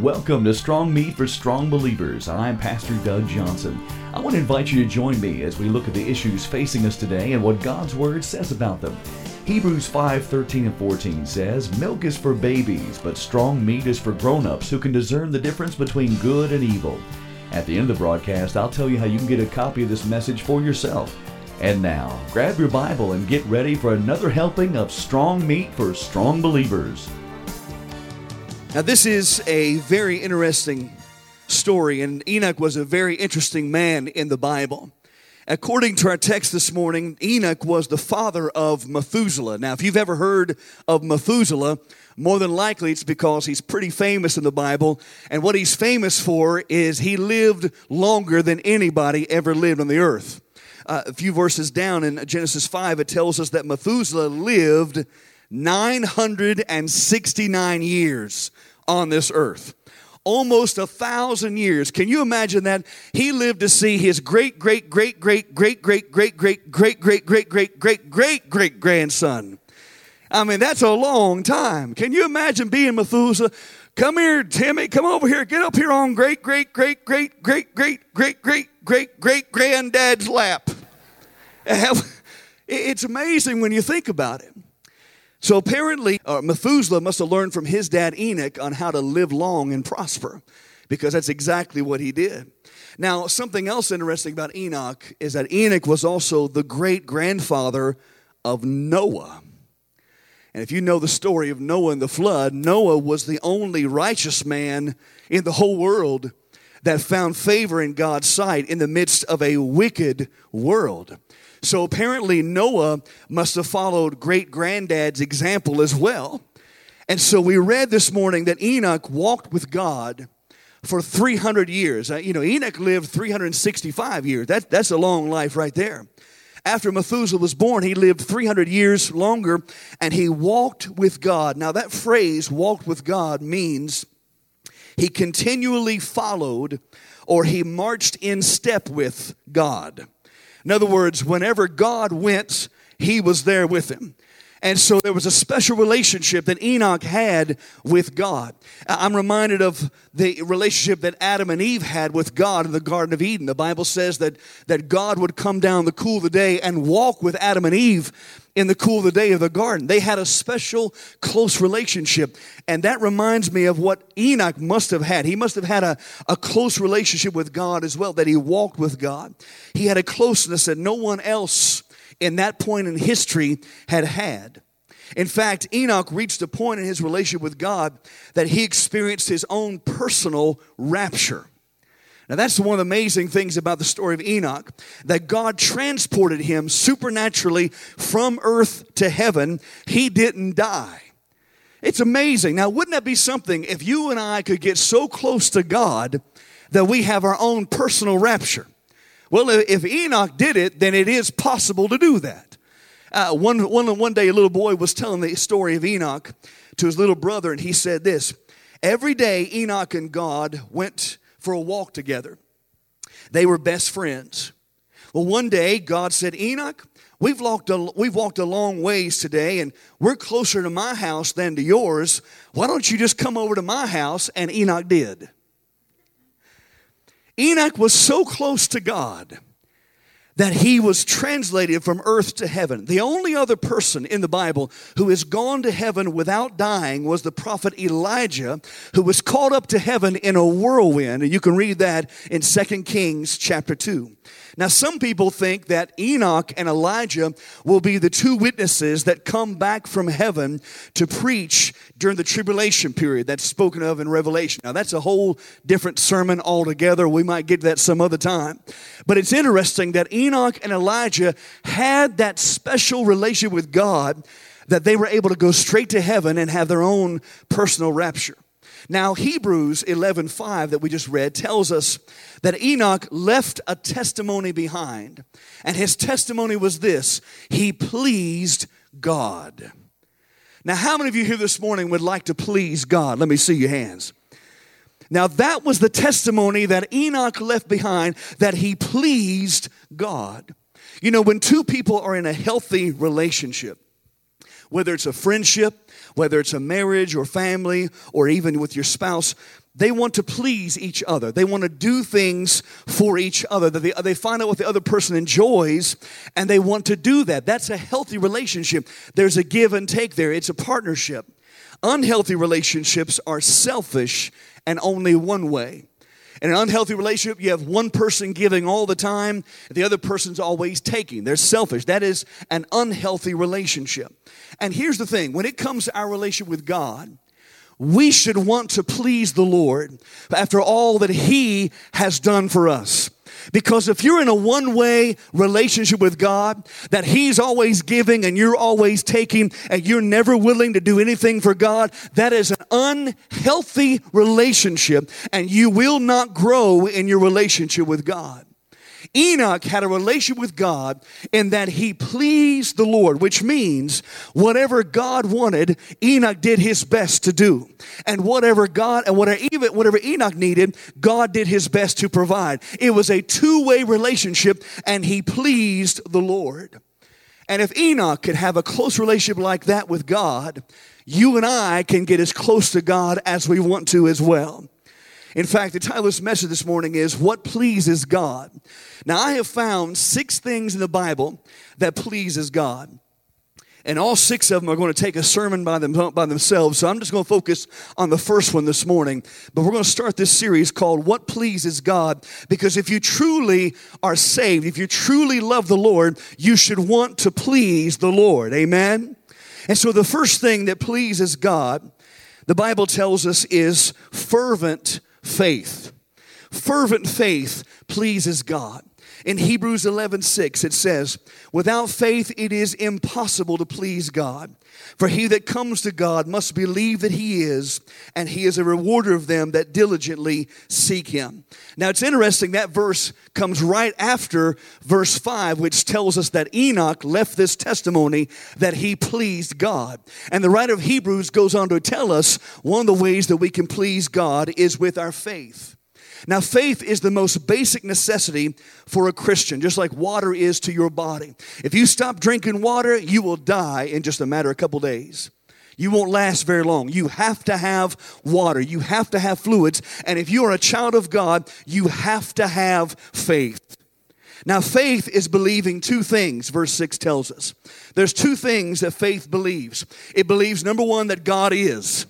Welcome to Strong Meat for Strong Believers. I'm Pastor Doug Johnson. I want to invite you to join me as we look at the issues facing us today and what God's Word says about them. Hebrews 5 13 and 14 says, Milk is for babies, but strong meat is for grown ups who can discern the difference between good and evil. At the end of the broadcast, I'll tell you how you can get a copy of this message for yourself. And now, grab your Bible and get ready for another helping of strong meat for strong believers. Now, this is a very interesting story, and Enoch was a very interesting man in the Bible. According to our text this morning, Enoch was the father of Methuselah. Now, if you've ever heard of Methuselah, more than likely it's because he's pretty famous in the Bible, and what he's famous for is he lived longer than anybody ever lived on the earth. Uh, a few verses down in Genesis 5, it tells us that Methuselah lived 969 years on this earth. Almost a thousand years. Can you imagine that? He lived to see his great, great, great, great, great, great, great, great, great, great, great, great, great, great, great grandson. I mean, that's a long time. Can you imagine being Methuselah? Come here, Timmy. Come over here. Get up here on great, great, great, great, great, great, great, great, great, great great, granddad's lap. It's amazing when you think about it. So apparently, uh, Methuselah must have learned from his dad Enoch on how to live long and prosper, because that's exactly what he did. Now, something else interesting about Enoch is that Enoch was also the great grandfather of Noah. And if you know the story of Noah and the flood, Noah was the only righteous man in the whole world that found favor in God's sight in the midst of a wicked world. So apparently, Noah must have followed great granddad's example as well. And so we read this morning that Enoch walked with God for 300 years. Uh, you know, Enoch lived 365 years. That, that's a long life right there. After Methuselah was born, he lived 300 years longer and he walked with God. Now, that phrase, walked with God, means he continually followed or he marched in step with God. In other words, whenever God went, he was there with him. And so there was a special relationship that Enoch had with God. I'm reminded of the relationship that Adam and Eve had with God in the Garden of Eden. The Bible says that, that God would come down the cool of the day and walk with Adam and Eve in the cool of the day of the garden. They had a special, close relationship. And that reminds me of what Enoch must have had. He must have had a, a close relationship with God as well, that he walked with God. He had a closeness that no one else in that point in history had had. In fact, Enoch reached a point in his relationship with God that he experienced his own personal rapture. Now, that's one of the amazing things about the story of Enoch that God transported him supernaturally from earth to heaven. He didn't die. It's amazing. Now, wouldn't that be something if you and I could get so close to God that we have our own personal rapture? Well, if Enoch did it, then it is possible to do that. Uh, one, one, one day, a little boy was telling the story of Enoch to his little brother, and he said this Every day, Enoch and God went for a walk together. They were best friends. Well, one day God said, Enoch, we've walked a, we've walked a long ways today and we're closer to my house than to yours. Why don't you just come over to my house? And Enoch did. Enoch was so close to God that he was translated from earth to heaven. The only other person in the Bible who has gone to heaven without dying was the prophet Elijah, who was caught up to heaven in a whirlwind. And you can read that in 2 Kings chapter 2. Now, some people think that Enoch and Elijah will be the two witnesses that come back from heaven to preach during the tribulation period that's spoken of in Revelation. Now, that's a whole different sermon altogether. We might get to that some other time. But it's interesting that Enoch and Elijah had that special relationship with God that they were able to go straight to heaven and have their own personal rapture. Now, Hebrews 11:5 that we just read tells us that Enoch left a testimony behind, and his testimony was this: he pleased God. Now, how many of you here this morning would like to please God? Let me see your hands. Now, that was the testimony that Enoch left behind that he pleased God. You know, when two people are in a healthy relationship, whether it's a friendship, whether it's a marriage or family, or even with your spouse, they want to please each other. They want to do things for each other. They, find out what the other person enjoys and they want to do that. That's a healthy relationship. There's a give and take there, it's a partnership. Unhealthy relationships are selfish and only one way. In an unhealthy relationship, you have one person giving all the time, the other person's always taking. They're selfish. That is an unhealthy relationship. And here's the thing when it comes to our relationship with God, we should want to please the Lord after all that He has done for us. Because if you're in a one way relationship with God, that He's always giving and you're always taking, and you're never willing to do anything for God, that is an unhealthy relationship, and you will not grow in your relationship with God. Enoch had a relationship with God in that he pleased the Lord, which means whatever God wanted, Enoch did his best to do. And whatever God and whatever even whatever Enoch needed, God did his best to provide. It was a two-way relationship and he pleased the Lord. And if Enoch could have a close relationship like that with God, you and I can get as close to God as we want to as well. In fact, the title of this message this morning is What Pleases God? Now, I have found six things in the Bible that pleases God. And all six of them are going to take a sermon by, them, by themselves. So I'm just going to focus on the first one this morning. But we're going to start this series called What Pleases God. Because if you truly are saved, if you truly love the Lord, you should want to please the Lord. Amen? And so the first thing that pleases God, the Bible tells us, is fervent faith. Fervent faith pleases God. In Hebrews 11 6, it says, Without faith it is impossible to please God. For he that comes to God must believe that he is, and he is a rewarder of them that diligently seek him. Now it's interesting, that verse comes right after verse 5, which tells us that Enoch left this testimony that he pleased God. And the writer of Hebrews goes on to tell us one of the ways that we can please God is with our faith. Now, faith is the most basic necessity for a Christian, just like water is to your body. If you stop drinking water, you will die in just a matter of a couple days. You won't last very long. You have to have water. You have to have fluids. And if you are a child of God, you have to have faith. Now, faith is believing two things, verse 6 tells us. There's two things that faith believes it believes, number one, that God is,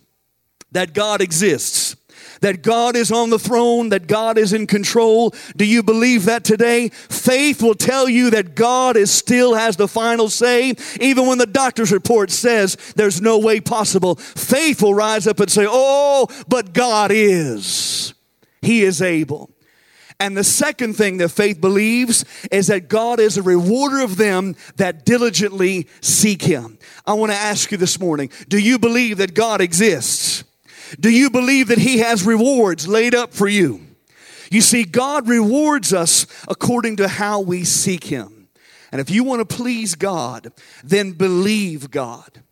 that God exists that God is on the throne, that God is in control. Do you believe that today? Faith will tell you that God is still has the final say, even when the doctor's report says there's no way possible. Faith will rise up and say, Oh, but God is. He is able. And the second thing that faith believes is that God is a rewarder of them that diligently seek Him. I want to ask you this morning do you believe that God exists? Do you believe that He has rewards laid up for you? You see, God rewards us according to how we seek Him. And if you want to please God, then believe God.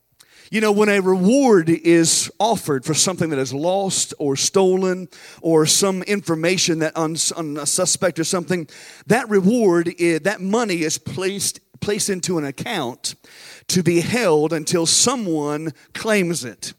You know, when a reward is offered for something that is lost or stolen or some information that on, a suspect or something, that reward, is, that money is placed, placed into an account to be held until someone claims it.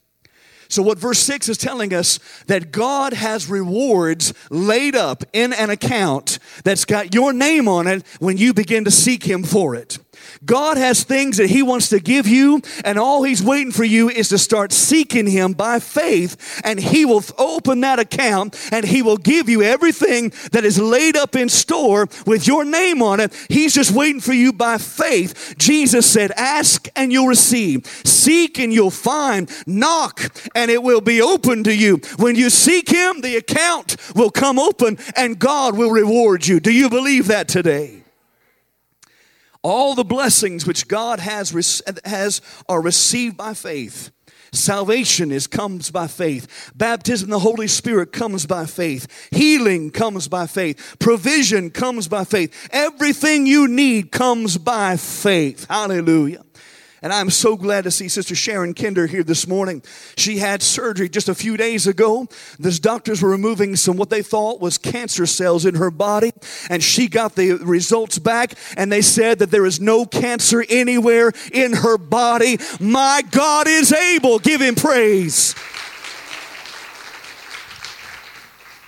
So, what verse 6 is telling us that God has rewards laid up in an account that's got your name on it when you begin to seek Him for it. God has things that He wants to give you, and all He's waiting for you is to start seeking Him by faith, and He will open that account and He will give you everything that is laid up in store with your name on it. He's just waiting for you by faith. Jesus said, Ask and you'll receive, seek and you'll find, knock and it will be open to you. When you seek Him, the account will come open and God will reward you. Do you believe that today? All the blessings which God has, has are received by faith. Salvation is comes by faith. Baptism the Holy Spirit comes by faith. Healing comes by faith. Provision comes by faith. Everything you need comes by faith. Hallelujah. And I'm so glad to see Sister Sharon Kinder here this morning. She had surgery just a few days ago. The doctors were removing some what they thought was cancer cells in her body, and she got the results back, and they said that there is no cancer anywhere in her body. My God is able. Give him praise.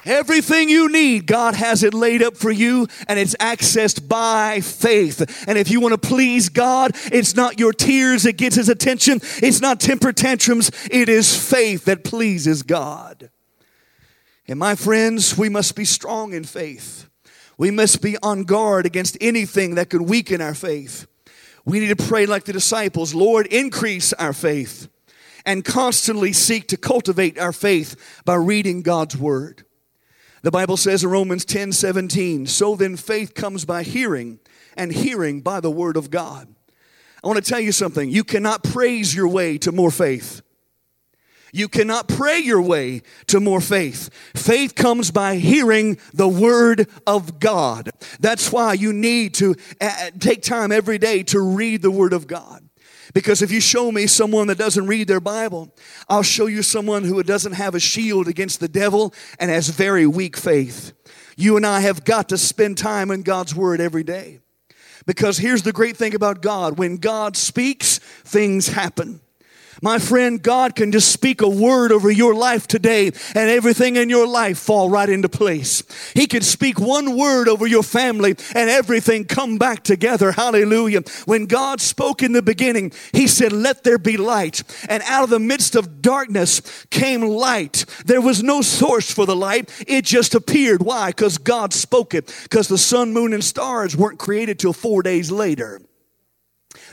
Everything you need, God has it laid up for you and it's accessed by faith. And if you want to please God, it's not your tears that gets his attention. It's not temper tantrums. It is faith that pleases God. And my friends, we must be strong in faith. We must be on guard against anything that could weaken our faith. We need to pray like the disciples Lord, increase our faith and constantly seek to cultivate our faith by reading God's Word. The Bible says in Romans 10 17, so then faith comes by hearing, and hearing by the Word of God. I want to tell you something. You cannot praise your way to more faith. You cannot pray your way to more faith. Faith comes by hearing the Word of God. That's why you need to uh, take time every day to read the Word of God. Because if you show me someone that doesn't read their Bible, I'll show you someone who doesn't have a shield against the devil and has very weak faith. You and I have got to spend time in God's Word every day. Because here's the great thing about God when God speaks, things happen. My friend, God can just speak a word over your life today and everything in your life fall right into place. He can speak one word over your family and everything come back together. Hallelujah. When God spoke in the beginning, He said, Let there be light. And out of the midst of darkness came light. There was no source for the light, it just appeared. Why? Because God spoke it. Because the sun, moon, and stars weren't created till four days later.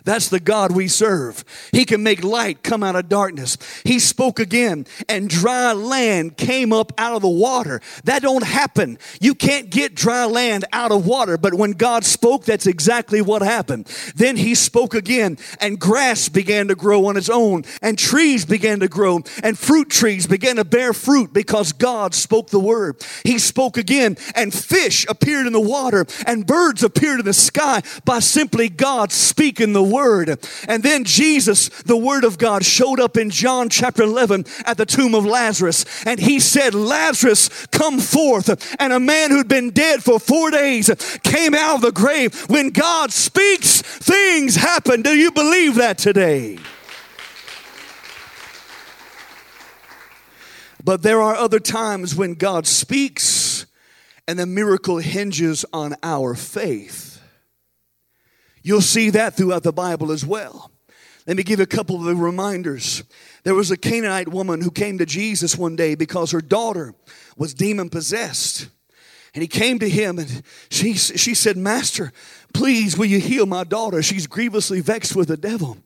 That's the God we serve. He can make light come out of darkness. He spoke again and dry land came up out of the water. That don't happen. You can't get dry land out of water, but when God spoke, that's exactly what happened. Then he spoke again and grass began to grow on its own and trees began to grow and fruit trees began to bear fruit because God spoke the word. He spoke again and fish appeared in the water and birds appeared in the sky by simply God speaking the word. And then Jesus, the word of God, showed up in John chapter 11 at the tomb of Lazarus. And he said, Lazarus, come forth. And a man who'd been dead for four days came out of the grave. When God speaks, things happen. Do you believe that today? But there are other times when God speaks and the miracle hinges on our faith. You'll see that throughout the Bible as well. Let me give you a couple of the reminders. There was a Canaanite woman who came to Jesus one day because her daughter was demon possessed. And he came to him and she, she said, Master, please, will you heal my daughter? She's grievously vexed with the devil.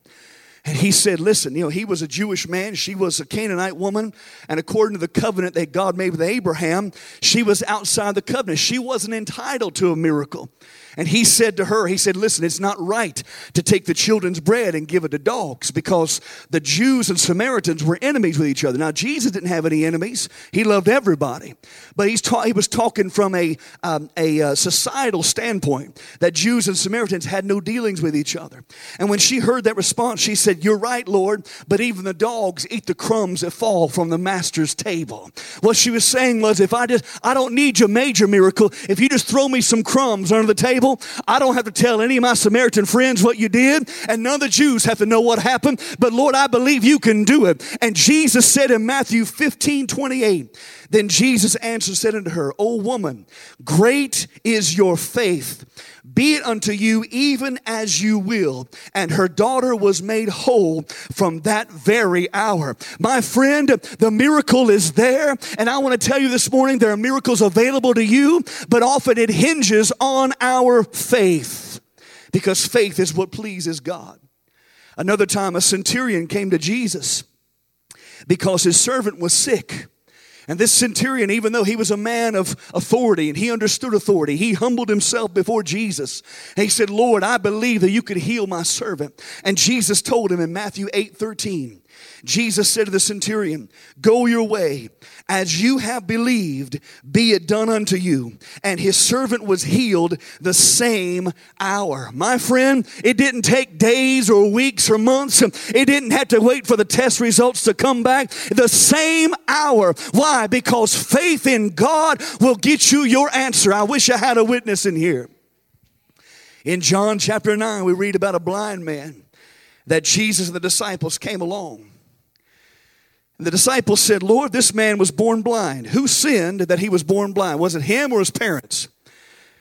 And he said, Listen, you know, he was a Jewish man. She was a Canaanite woman. And according to the covenant that God made with Abraham, she was outside the covenant. She wasn't entitled to a miracle. And he said to her, he said, listen, it's not right to take the children's bread and give it to dogs because the Jews and Samaritans were enemies with each other. Now, Jesus didn't have any enemies. He loved everybody. But he's ta- he was talking from a, um, a uh, societal standpoint that Jews and Samaritans had no dealings with each other. And when she heard that response, she said, you're right, Lord, but even the dogs eat the crumbs that fall from the master's table. What she was saying was, if I just, I don't need your major miracle. If you just throw me some crumbs under the table, I don't have to tell any of my Samaritan friends what you did, and none of the Jews have to know what happened. But Lord, I believe you can do it. And Jesus said in Matthew 15 28, then Jesus answered, said unto her, O woman, great is your faith. Be it unto you even as you will. And her daughter was made whole from that very hour. My friend, the miracle is there. And I want to tell you this morning, there are miracles available to you, but often it hinges on our faith because faith is what pleases God. Another time, a centurion came to Jesus because his servant was sick. And this centurion, even though he was a man of authority and he understood authority, he humbled himself before Jesus. And he said, Lord, I believe that you could heal my servant. And Jesus told him in Matthew 8 13, Jesus said to the centurion, Go your way, as you have believed, be it done unto you. And his servant was healed the same hour. My friend, it didn't take days or weeks or months. It didn't have to wait for the test results to come back. The same hour. Why? Because faith in God will get you your answer. I wish I had a witness in here. In John chapter 9, we read about a blind man that Jesus and the disciples came along. And the disciples said, Lord, this man was born blind. Who sinned that he was born blind? Was it him or his parents?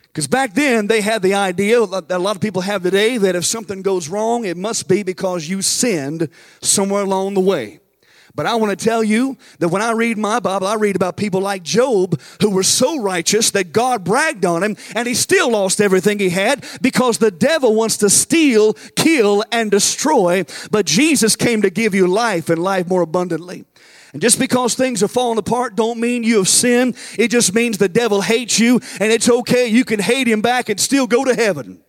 Because back then they had the idea that a lot of people have today that if something goes wrong, it must be because you sinned somewhere along the way. But I want to tell you that when I read my Bible, I read about people like Job who were so righteous that God bragged on him and he still lost everything he had because the devil wants to steal, kill, and destroy. But Jesus came to give you life and life more abundantly. And just because things are falling apart don't mean you have sinned. It just means the devil hates you and it's okay. You can hate him back and still go to heaven.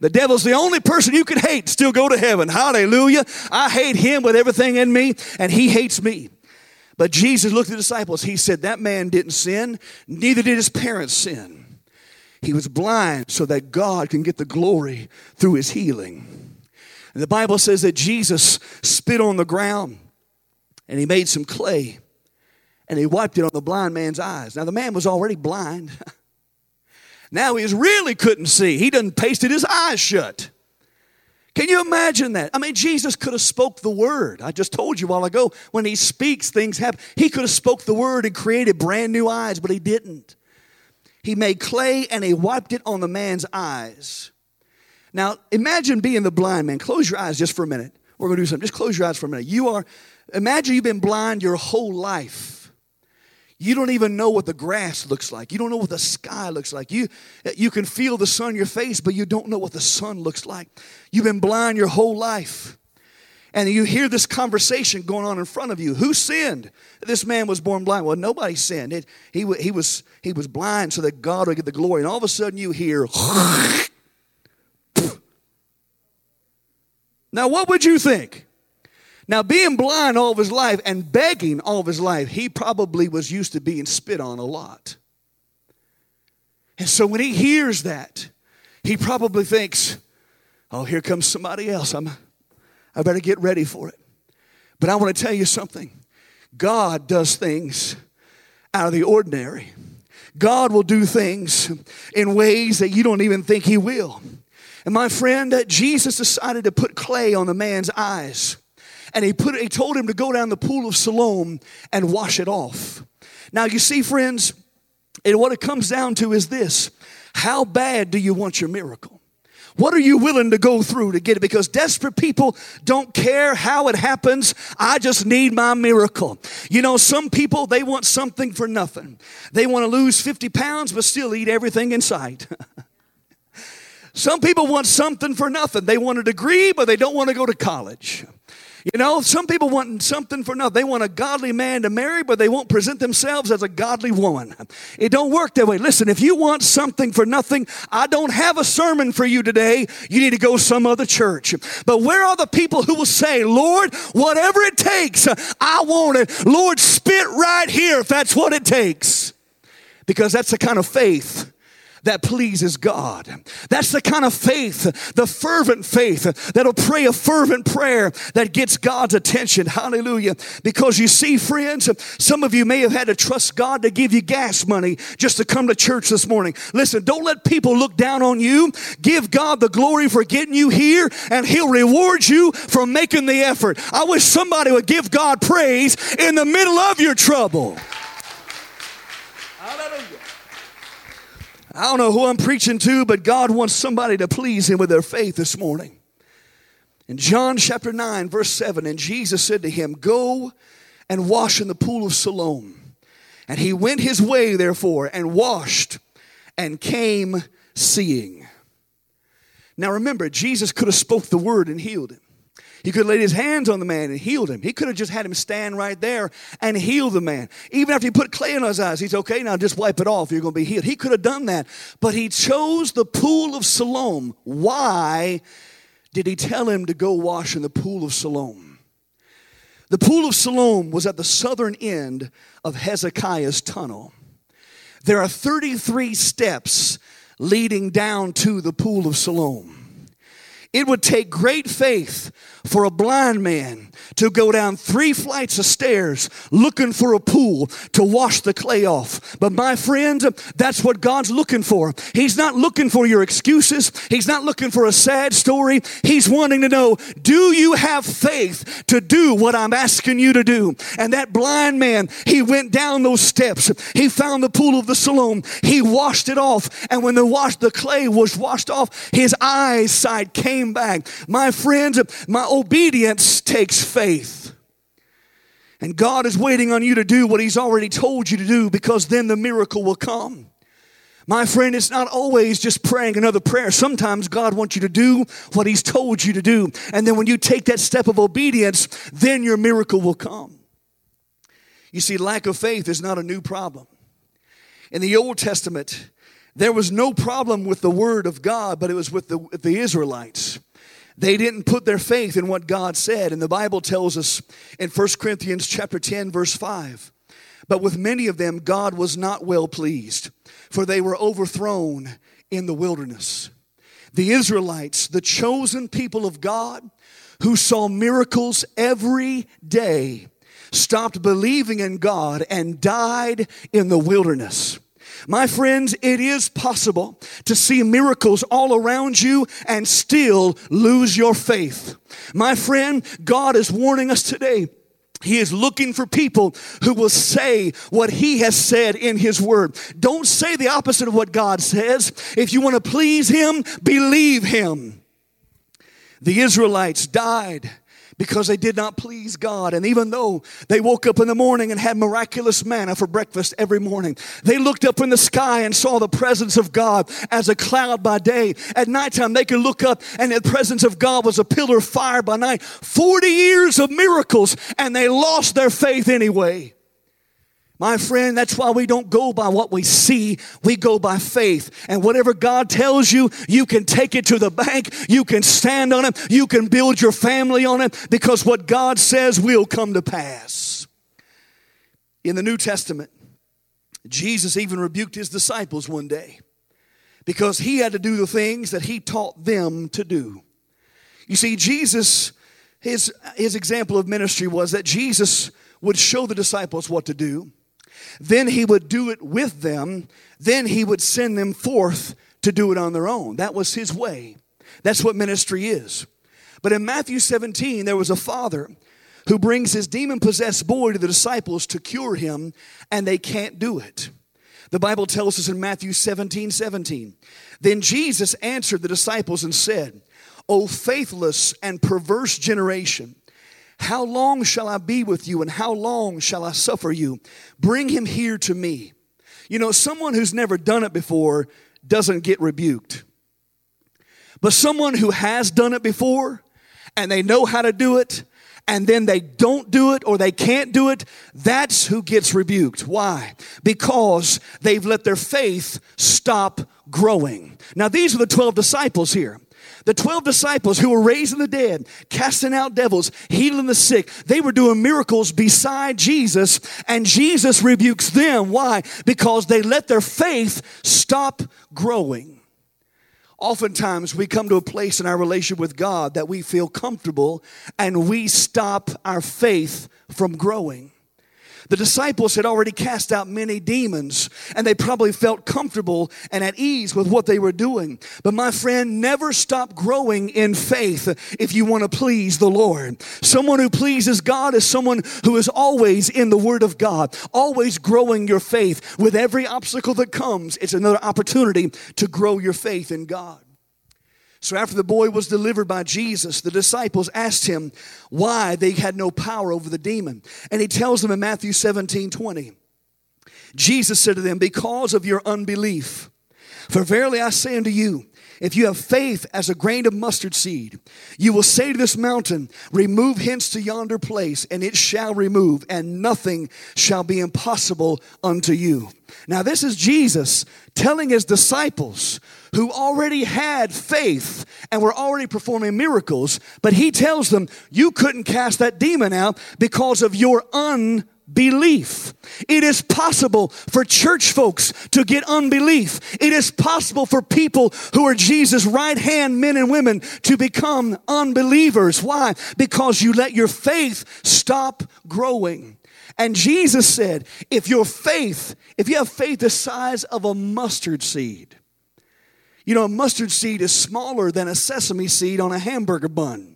The devil's the only person you can hate, still go to heaven. Hallelujah. I hate him with everything in me, and he hates me. But Jesus looked at the disciples. He said, That man didn't sin, neither did his parents sin. He was blind so that God can get the glory through his healing. And the Bible says that Jesus spit on the ground and he made some clay and he wiped it on the blind man's eyes. Now, the man was already blind. Now he really couldn't see. He done pasted his eyes shut. Can you imagine that? I mean, Jesus could have spoke the word. I just told you a while ago, when he speaks, things happen. He could have spoke the word and created brand new eyes, but he didn't. He made clay and he wiped it on the man's eyes. Now, imagine being the blind man. Close your eyes just for a minute. We're going to do something. Just close your eyes for a minute. You are, imagine you've been blind your whole life. You don't even know what the grass looks like. You don't know what the sky looks like. You, you can feel the sun in your face, but you don't know what the sun looks like. You've been blind your whole life. And you hear this conversation going on in front of you. Who sinned? This man was born blind. Well, nobody sinned. It, he, he, was, he was blind so that God would get the glory. And all of a sudden you hear, now what would you think? Now, being blind all of his life and begging all of his life, he probably was used to being spit on a lot. And so when he hears that, he probably thinks, oh, here comes somebody else. I'm, I better get ready for it. But I want to tell you something God does things out of the ordinary. God will do things in ways that you don't even think He will. And my friend, Jesus decided to put clay on the man's eyes and he put he told him to go down the pool of Siloam and wash it off. Now you see, friends, and what it comes down to is this: how bad do you want your miracle? What are you willing to go through to get it? Because desperate people don't care how it happens. I just need my miracle. You know, some people, they want something for nothing. They want to lose 50 pounds, but still eat everything in sight. some people want something for nothing. They want a degree, but they don't want to go to college. You know, some people want something for nothing. They want a godly man to marry, but they won't present themselves as a godly woman. It don't work that way. Listen, if you want something for nothing, I don't have a sermon for you today. You need to go some other church. But where are the people who will say, Lord, whatever it takes, I want it. Lord, spit right here if that's what it takes. Because that's the kind of faith that pleases God. That's the kind of faith, the fervent faith that'll pray a fervent prayer that gets God's attention. Hallelujah. Because you see, friends, some of you may have had to trust God to give you gas money just to come to church this morning. Listen, don't let people look down on you. Give God the glory for getting you here, and He'll reward you for making the effort. I wish somebody would give God praise in the middle of your trouble. I don't know who I'm preaching to, but God wants somebody to please Him with their faith this morning. In John chapter 9, verse 7, and Jesus said to him, Go and wash in the pool of Siloam. And he went his way, therefore, and washed and came seeing. Now remember, Jesus could have spoke the word and healed him. He could have laid his hands on the man and healed him. He could have just had him stand right there and heal the man. Even after he put clay in his eyes, he's okay, now just wipe it off. You're going to be healed. He could have done that. But he chose the pool of Siloam. Why did he tell him to go wash in the pool of Siloam? The pool of Siloam was at the southern end of Hezekiah's tunnel. There are 33 steps leading down to the pool of Siloam. It would take great faith for a blind man to go down three flights of stairs looking for a pool to wash the clay off. But my friend, that's what God's looking for. He's not looking for your excuses. He's not looking for a sad story. He's wanting to know, do you have faith to do what I'm asking you to do? And that blind man, he went down those steps. He found the pool of the Siloam. He washed it off. And when the wash, the clay was washed off, his eyesight came back. My friends, my obedience takes faith. And God is waiting on you to do what He's already told you to do because then the miracle will come. My friend, it's not always just praying another prayer. Sometimes God wants you to do what He's told you to do. And then when you take that step of obedience, then your miracle will come. You see, lack of faith is not a new problem. In the Old Testament, there was no problem with the Word of God, but it was with the, the Israelites. They didn't put their faith in what God said. And the Bible tells us in 1 Corinthians chapter 10 verse 5, but with many of them God was not well pleased, for they were overthrown in the wilderness. The Israelites, the chosen people of God, who saw miracles every day, stopped believing in God and died in the wilderness. My friends, it is possible to see miracles all around you and still lose your faith. My friend, God is warning us today. He is looking for people who will say what He has said in His Word. Don't say the opposite of what God says. If you want to please Him, believe Him. The Israelites died because they did not please God. And even though they woke up in the morning and had miraculous manna for breakfast every morning, they looked up in the sky and saw the presence of God as a cloud by day. At nighttime, they could look up and the presence of God was a pillar of fire by night. 40 years of miracles, and they lost their faith anyway. My friend, that's why we don't go by what we see. We go by faith. And whatever God tells you, you can take it to the bank. You can stand on it. You can build your family on it because what God says will come to pass. In the New Testament, Jesus even rebuked his disciples one day because he had to do the things that he taught them to do. You see, Jesus, his, his example of ministry was that Jesus would show the disciples what to do then he would do it with them. Then he would send them forth to do it on their own. That was his way. That's what ministry is. But in Matthew 17, there was a father who brings his demon possessed boy to the disciples to cure him, and they can't do it. The Bible tells us in Matthew 17 17. Then Jesus answered the disciples and said, O faithless and perverse generation, how long shall I be with you and how long shall I suffer you? Bring him here to me. You know, someone who's never done it before doesn't get rebuked. But someone who has done it before and they know how to do it and then they don't do it or they can't do it, that's who gets rebuked. Why? Because they've let their faith stop growing. Now, these are the 12 disciples here. The 12 disciples who were raising the dead, casting out devils, healing the sick, they were doing miracles beside Jesus, and Jesus rebukes them. Why? Because they let their faith stop growing. Oftentimes, we come to a place in our relationship with God that we feel comfortable and we stop our faith from growing. The disciples had already cast out many demons and they probably felt comfortable and at ease with what they were doing. But my friend, never stop growing in faith if you want to please the Lord. Someone who pleases God is someone who is always in the Word of God, always growing your faith. With every obstacle that comes, it's another opportunity to grow your faith in God. So after the boy was delivered by Jesus, the disciples asked him why they had no power over the demon. And he tells them in Matthew 17 20, Jesus said to them, Because of your unbelief. For verily I say unto you, if you have faith as a grain of mustard seed, you will say to this mountain, Remove hence to yonder place, and it shall remove, and nothing shall be impossible unto you. Now, this is Jesus telling his disciples who already had faith and were already performing miracles, but he tells them, You couldn't cast that demon out because of your unbelief belief. It is possible for church folks to get unbelief. It is possible for people who are Jesus' right hand men and women to become unbelievers. Why? Because you let your faith stop growing. And Jesus said, if your faith, if you have faith the size of a mustard seed, you know, a mustard seed is smaller than a sesame seed on a hamburger bun.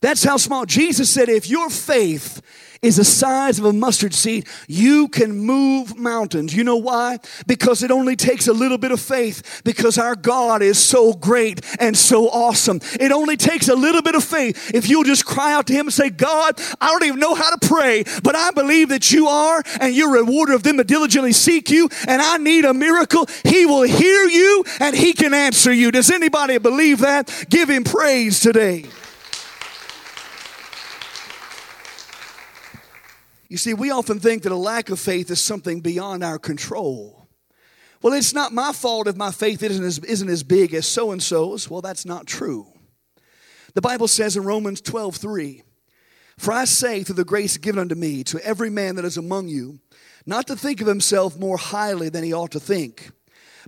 That's how small. Jesus said, if your faith is the size of a mustard seed, you can move mountains. You know why? Because it only takes a little bit of faith because our God is so great and so awesome. It only takes a little bit of faith. If you'll just cry out to Him and say, God, I don't even know how to pray, but I believe that you are and you're a rewarder of them that diligently seek you, and I need a miracle. He will hear you and He can answer you. Does anybody believe that? Give Him praise today. You see, we often think that a lack of faith is something beyond our control. Well, it's not my fault if my faith isn't as, isn't as big as so and so's. Well, that's not true. The Bible says in Romans 12 3, For I say, through the grace given unto me, to every man that is among you, not to think of himself more highly than he ought to think,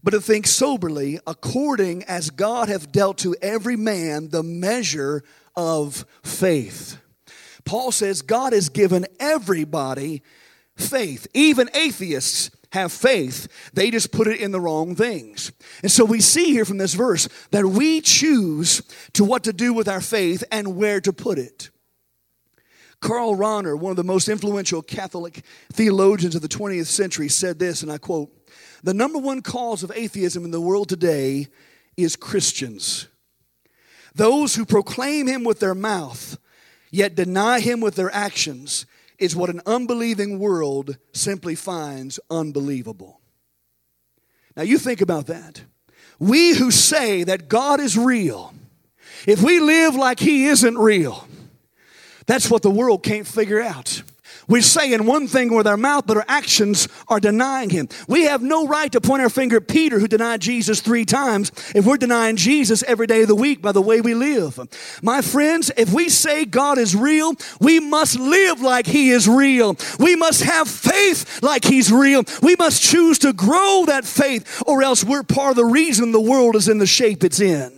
but to think soberly, according as God hath dealt to every man the measure of faith. Paul says God has given everybody faith. Even atheists have faith, they just put it in the wrong things. And so we see here from this verse that we choose to what to do with our faith and where to put it. Karl Rahner, one of the most influential Catholic theologians of the 20th century, said this, and I quote The number one cause of atheism in the world today is Christians. Those who proclaim him with their mouth yet deny him with their actions is what an unbelieving world simply finds unbelievable. Now, you think about that. We who say that God is real, if we live like he isn't real, that's what the world can't figure out. We're saying one thing with our mouth, but our actions are denying him. We have no right to point our finger at Peter, who denied Jesus three times, if we're denying Jesus every day of the week by the way we live. My friends, if we say God is real, we must live like he is real. We must have faith like he's real. We must choose to grow that faith, or else we're part of the reason the world is in the shape it's in.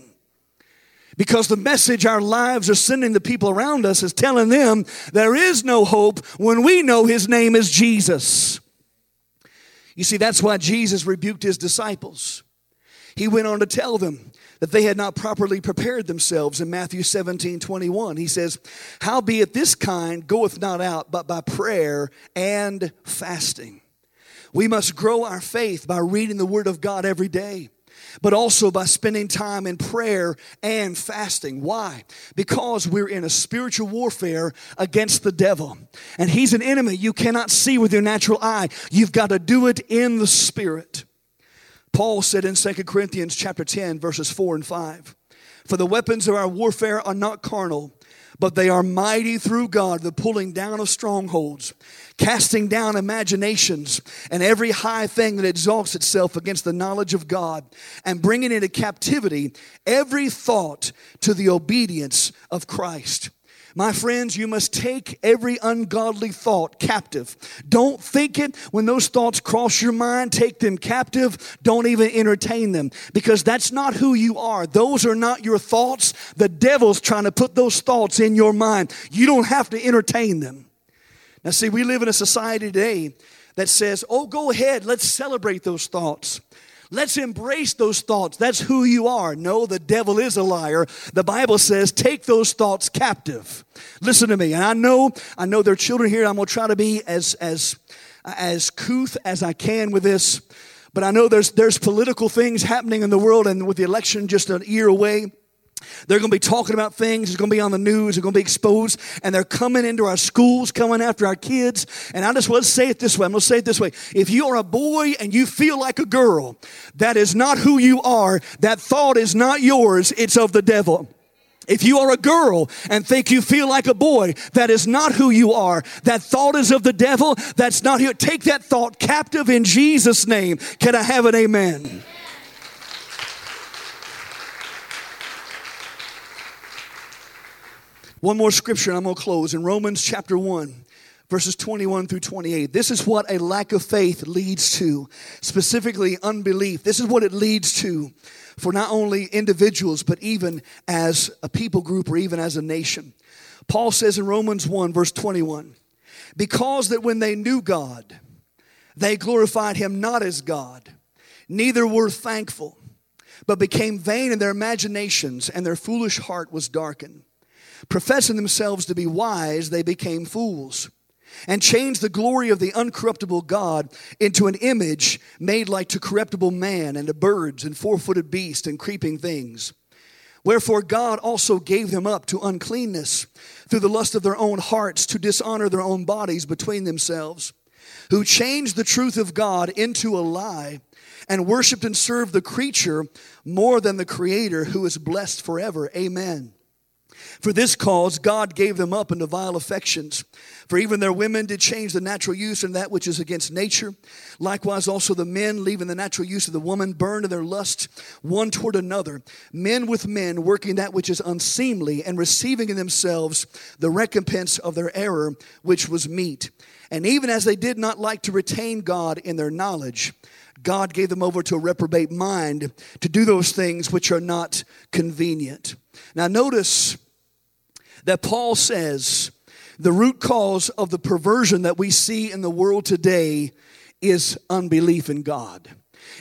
Because the message our lives are sending the people around us is telling them there is no hope when we know his name is Jesus. You see, that's why Jesus rebuked his disciples. He went on to tell them that they had not properly prepared themselves in Matthew 17 21. He says, Howbeit this kind goeth not out but by prayer and fasting. We must grow our faith by reading the Word of God every day but also by spending time in prayer and fasting. Why? Because we're in a spiritual warfare against the devil. And he's an enemy you cannot see with your natural eye. You've got to do it in the spirit. Paul said in 2 Corinthians chapter 10 verses 4 and 5, "For the weapons of our warfare are not carnal, but they are mighty through God, the pulling down of strongholds, casting down imaginations and every high thing that exalts itself against the knowledge of God, and bringing into captivity every thought to the obedience of Christ. My friends, you must take every ungodly thought captive. Don't think it. When those thoughts cross your mind, take them captive. Don't even entertain them because that's not who you are. Those are not your thoughts. The devil's trying to put those thoughts in your mind. You don't have to entertain them. Now, see, we live in a society today that says, oh, go ahead, let's celebrate those thoughts. Let's embrace those thoughts. That's who you are. No, the devil is a liar. The Bible says, take those thoughts captive. Listen to me. And I know, I know there are children here. I'm going to try to be as, as, as couth as I can with this. But I know there's, there's political things happening in the world and with the election just an year away. They're going to be talking about things. It's going to be on the news. It's going to be exposed. And they're coming into our schools, coming after our kids. And I just want to say it this way. I'm going to say it this way. If you are a boy and you feel like a girl, that is not who you are. That thought is not yours. It's of the devil. If you are a girl and think you feel like a boy, that is not who you are. That thought is of the devil. That's not you. Take that thought captive in Jesus' name. Can I have an amen? One more scripture and I'm going to close. In Romans chapter 1, verses 21 through 28. This is what a lack of faith leads to, specifically unbelief. This is what it leads to for not only individuals, but even as a people group or even as a nation. Paul says in Romans 1, verse 21, because that when they knew God, they glorified him not as God, neither were thankful, but became vain in their imaginations, and their foolish heart was darkened. Professing themselves to be wise, they became fools and changed the glory of the uncorruptible God into an image made like to corruptible man and to birds and four footed beasts and creeping things. Wherefore God also gave them up to uncleanness through the lust of their own hearts to dishonor their own bodies between themselves, who changed the truth of God into a lie and worshiped and served the creature more than the creator who is blessed forever. Amen. For this cause God gave them up into vile affections. For even their women did change the natural use and that which is against nature. Likewise also the men, leaving the natural use of the woman, burned in their lust one toward another. Men with men, working that which is unseemly, and receiving in themselves the recompense of their error, which was meet. And even as they did not like to retain God in their knowledge, God gave them over to a reprobate mind to do those things which are not convenient. Now, notice that Paul says the root cause of the perversion that we see in the world today is unbelief in God.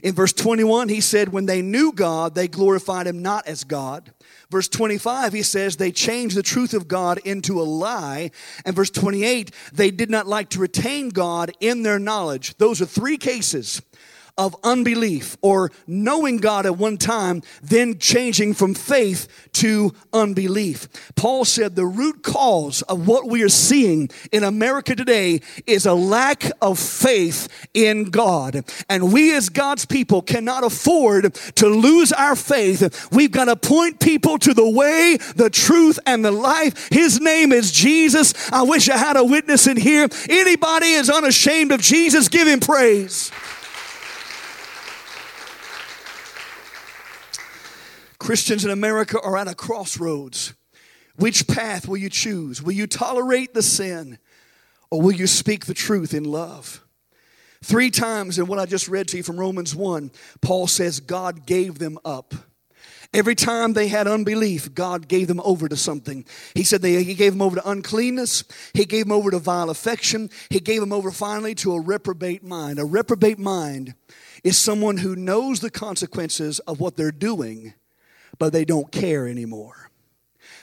In verse 21, he said, When they knew God, they glorified him not as God. Verse 25, he says, They changed the truth of God into a lie. And verse 28, they did not like to retain God in their knowledge. Those are three cases of unbelief or knowing God at one time, then changing from faith to unbelief. Paul said the root cause of what we are seeing in America today is a lack of faith in God. And we as God's people cannot afford to lose our faith. We've got to point people to the way, the truth, and the life. His name is Jesus. I wish I had a witness in here. Anybody is unashamed of Jesus, give him praise. Christians in America are at a crossroads. Which path will you choose? Will you tolerate the sin or will you speak the truth in love? Three times in what I just read to you from Romans 1, Paul says God gave them up. Every time they had unbelief, God gave them over to something. He said they, He gave them over to uncleanness. He gave them over to vile affection. He gave them over finally to a reprobate mind. A reprobate mind is someone who knows the consequences of what they're doing, but they don't care anymore.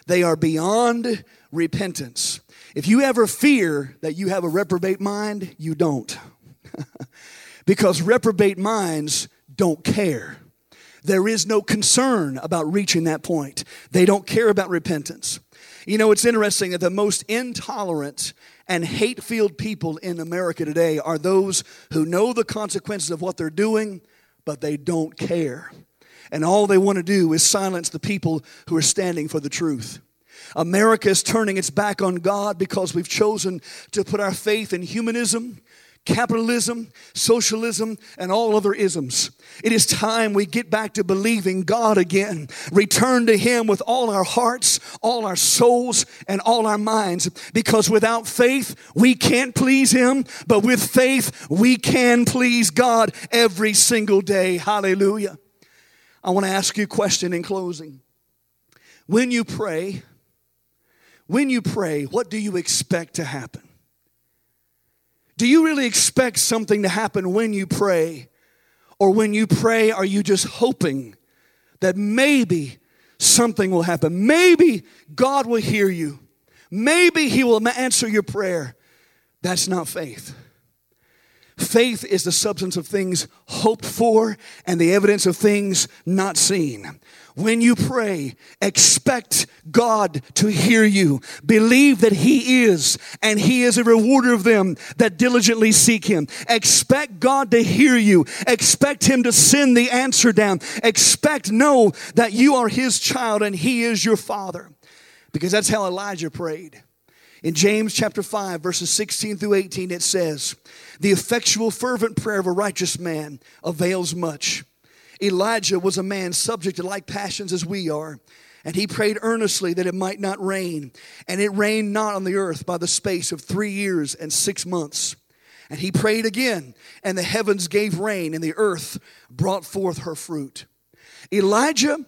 They are beyond repentance. If you ever fear that you have a reprobate mind, you don't. because reprobate minds don't care. There is no concern about reaching that point. They don't care about repentance. You know, it's interesting that the most intolerant and hate filled people in America today are those who know the consequences of what they're doing, but they don't care and all they want to do is silence the people who are standing for the truth. America is turning its back on God because we've chosen to put our faith in humanism, capitalism, socialism, and all other isms. It is time we get back to believing God again. Return to Him with all our hearts, all our souls, and all our minds. Because without faith, we can't please Him, but with faith, we can please God every single day. Hallelujah. I want to ask you a question in closing. When you pray, when you pray, what do you expect to happen? Do you really expect something to happen when you pray? Or when you pray, are you just hoping that maybe something will happen? Maybe God will hear you. Maybe He will answer your prayer. That's not faith. Faith is the substance of things hoped for and the evidence of things not seen. When you pray, expect God to hear you. Believe that He is, and He is a rewarder of them that diligently seek Him. Expect God to hear you. Expect Him to send the answer down. Expect, know that you are His child and He is your Father. Because that's how Elijah prayed. In James chapter 5, verses 16 through 18, it says, The effectual, fervent prayer of a righteous man avails much. Elijah was a man subject to like passions as we are. And he prayed earnestly that it might not rain. And it rained not on the earth by the space of three years and six months. And he prayed again, and the heavens gave rain, and the earth brought forth her fruit. Elijah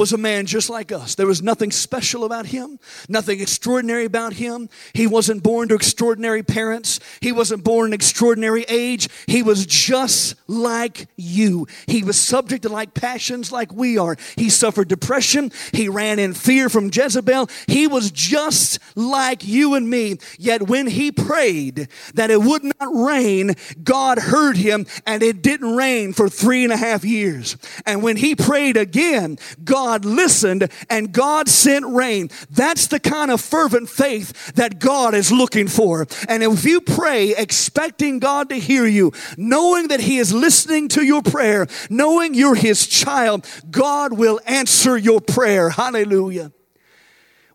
was a man just like us. There was nothing special about him, nothing extraordinary about him. He wasn't born to extraordinary parents. He wasn't born in extraordinary age. He was just like you. He was subject to like passions like we are. He suffered depression. He ran in fear from Jezebel. He was just like you and me. Yet when he prayed that it would not rain, God heard him and it didn't rain for three and a half years. And when he prayed again, God God listened and God sent rain. That's the kind of fervent faith that God is looking for. And if you pray expecting God to hear you, knowing that He is listening to your prayer, knowing you're His child, God will answer your prayer. Hallelujah.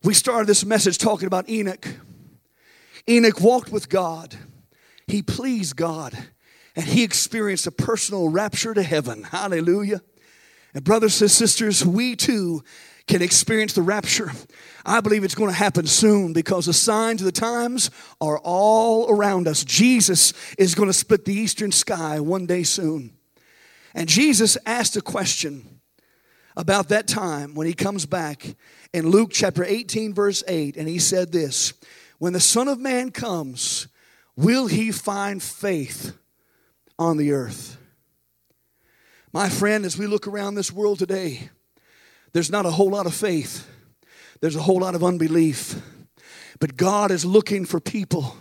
We started this message talking about Enoch. Enoch walked with God, he pleased God, and he experienced a personal rapture to heaven. Hallelujah. And, brothers and sisters, we too can experience the rapture. I believe it's going to happen soon because the signs of the times are all around us. Jesus is going to split the eastern sky one day soon. And Jesus asked a question about that time when he comes back in Luke chapter 18, verse 8. And he said this When the Son of Man comes, will he find faith on the earth? My friend, as we look around this world today, there's not a whole lot of faith, there's a whole lot of unbelief. But God is looking for people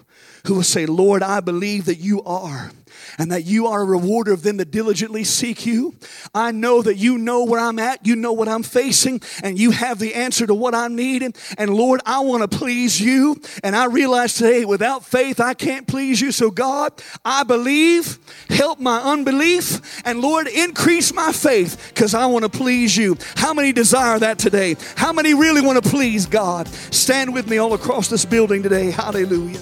who will say, Lord, I believe that you are and that you are a rewarder of them that diligently seek you. I know that you know where I'm at, you know what I'm facing, and you have the answer to what I'm needing. And Lord, I want to please you. And I realize today, without faith, I can't please you. So, God, I believe, help my unbelief, and Lord, increase my faith because I want to please you. How many desire that today? How many really want to please God? Stand with me all across this building today. Hallelujah.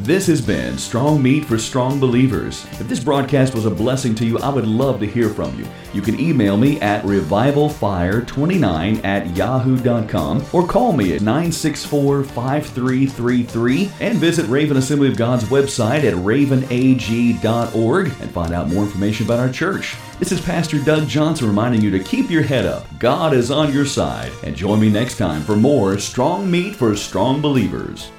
This has been Strong Meat for Strong Believers. If this broadcast was a blessing to you, I would love to hear from you. You can email me at revivalfire29 at yahoo.com or call me at 964 5333 and visit Raven Assembly of God's website at ravenag.org and find out more information about our church. This is Pastor Doug Johnson reminding you to keep your head up. God is on your side. And join me next time for more Strong Meat for Strong Believers.